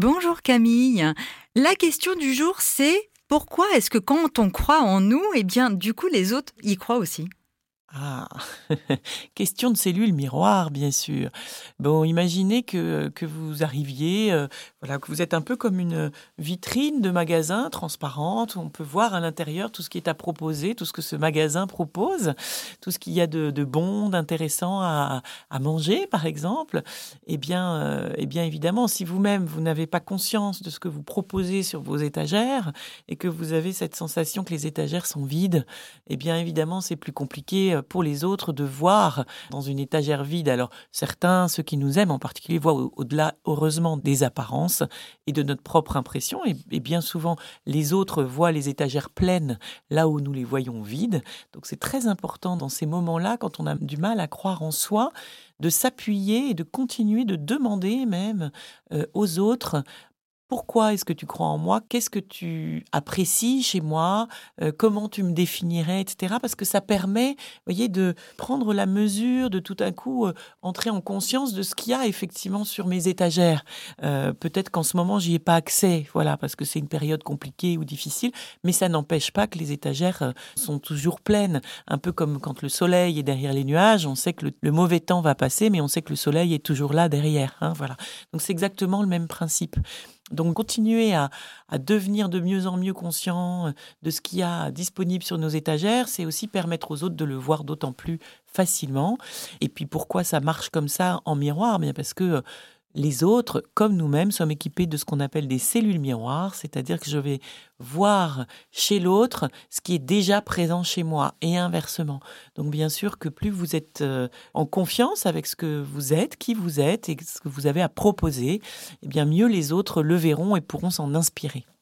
Bonjour Camille. La question du jour, c'est pourquoi est-ce que quand on croit en nous, eh bien, du coup, les autres y croient aussi? Ah, question de cellules miroirs, bien sûr. Bon, imaginez que, que vous arriviez, euh, voilà, que vous êtes un peu comme une vitrine de magasin transparente où on peut voir à l'intérieur tout ce qui est à proposer, tout ce que ce magasin propose, tout ce qu'il y a de, bon, d'intéressant à, à, manger, par exemple. Eh bien, euh, eh bien évidemment, si vous-même, vous, n'avez pas conscience de ce que vous proposez sur vos étagères et que vous avez cette sensation que les étagères sont vides, eh bien évidemment, c'est plus compliqué pour les autres de voir dans une étagère vide. Alors certains, ceux qui nous aiment en particulier, voient au-delà, heureusement, des apparences et de notre propre impression. Et, bien souvent, les autres voient les étagères pleines là où nous les voyons vides. Donc c'est très important dans ces moments-là, quand on a du mal à croire en soi, de s'appuyer et de continuer de demander même euh, aux autres pourquoi est-ce que tu crois en moi? Qu'est-ce que tu apprécies chez moi? Euh, Comment tu me définirais, etc. Parce que ça permet, voyez, de prendre la mesure, de tout à coup euh, entrer en conscience de ce qu'il y a effectivement sur mes étagères. Euh, peut-être qu'en ce moment, j'y ai pas accès, voilà, parce que c'est une période compliquée ou difficile, mais ça n'empêche pas que les étagères sont toujours pleines. Un peu comme quand le soleil est derrière les nuages, on sait que le, mauvais temps va passer, mais on sait que le soleil est toujours là derrière. Hein, voilà. Donc c'est exactement le même principe. Donc continuer à, devenir de mieux en mieux conscient euh, de ce qu'il y a disponible sur nos étagères, c'est aussi permettre aux autres de le voir d'autant plus facilement. Et puis pourquoi ça marche comme ça en miroir? Bien parce que euh, les autres, comme nous-mêmes, sommes équipés de ce qu'on appelle des cellules miroirs, c'est-à-dire que je vais voir chez l'autre ce qui est déjà présent chez moi et inversement. Donc bien sûr que plus vous êtes euh, en confiance avec ce que vous êtes, qui vous êtes et ce que vous avez à proposer, eh bien mieux les autres le verront et pourront s'en inspirer.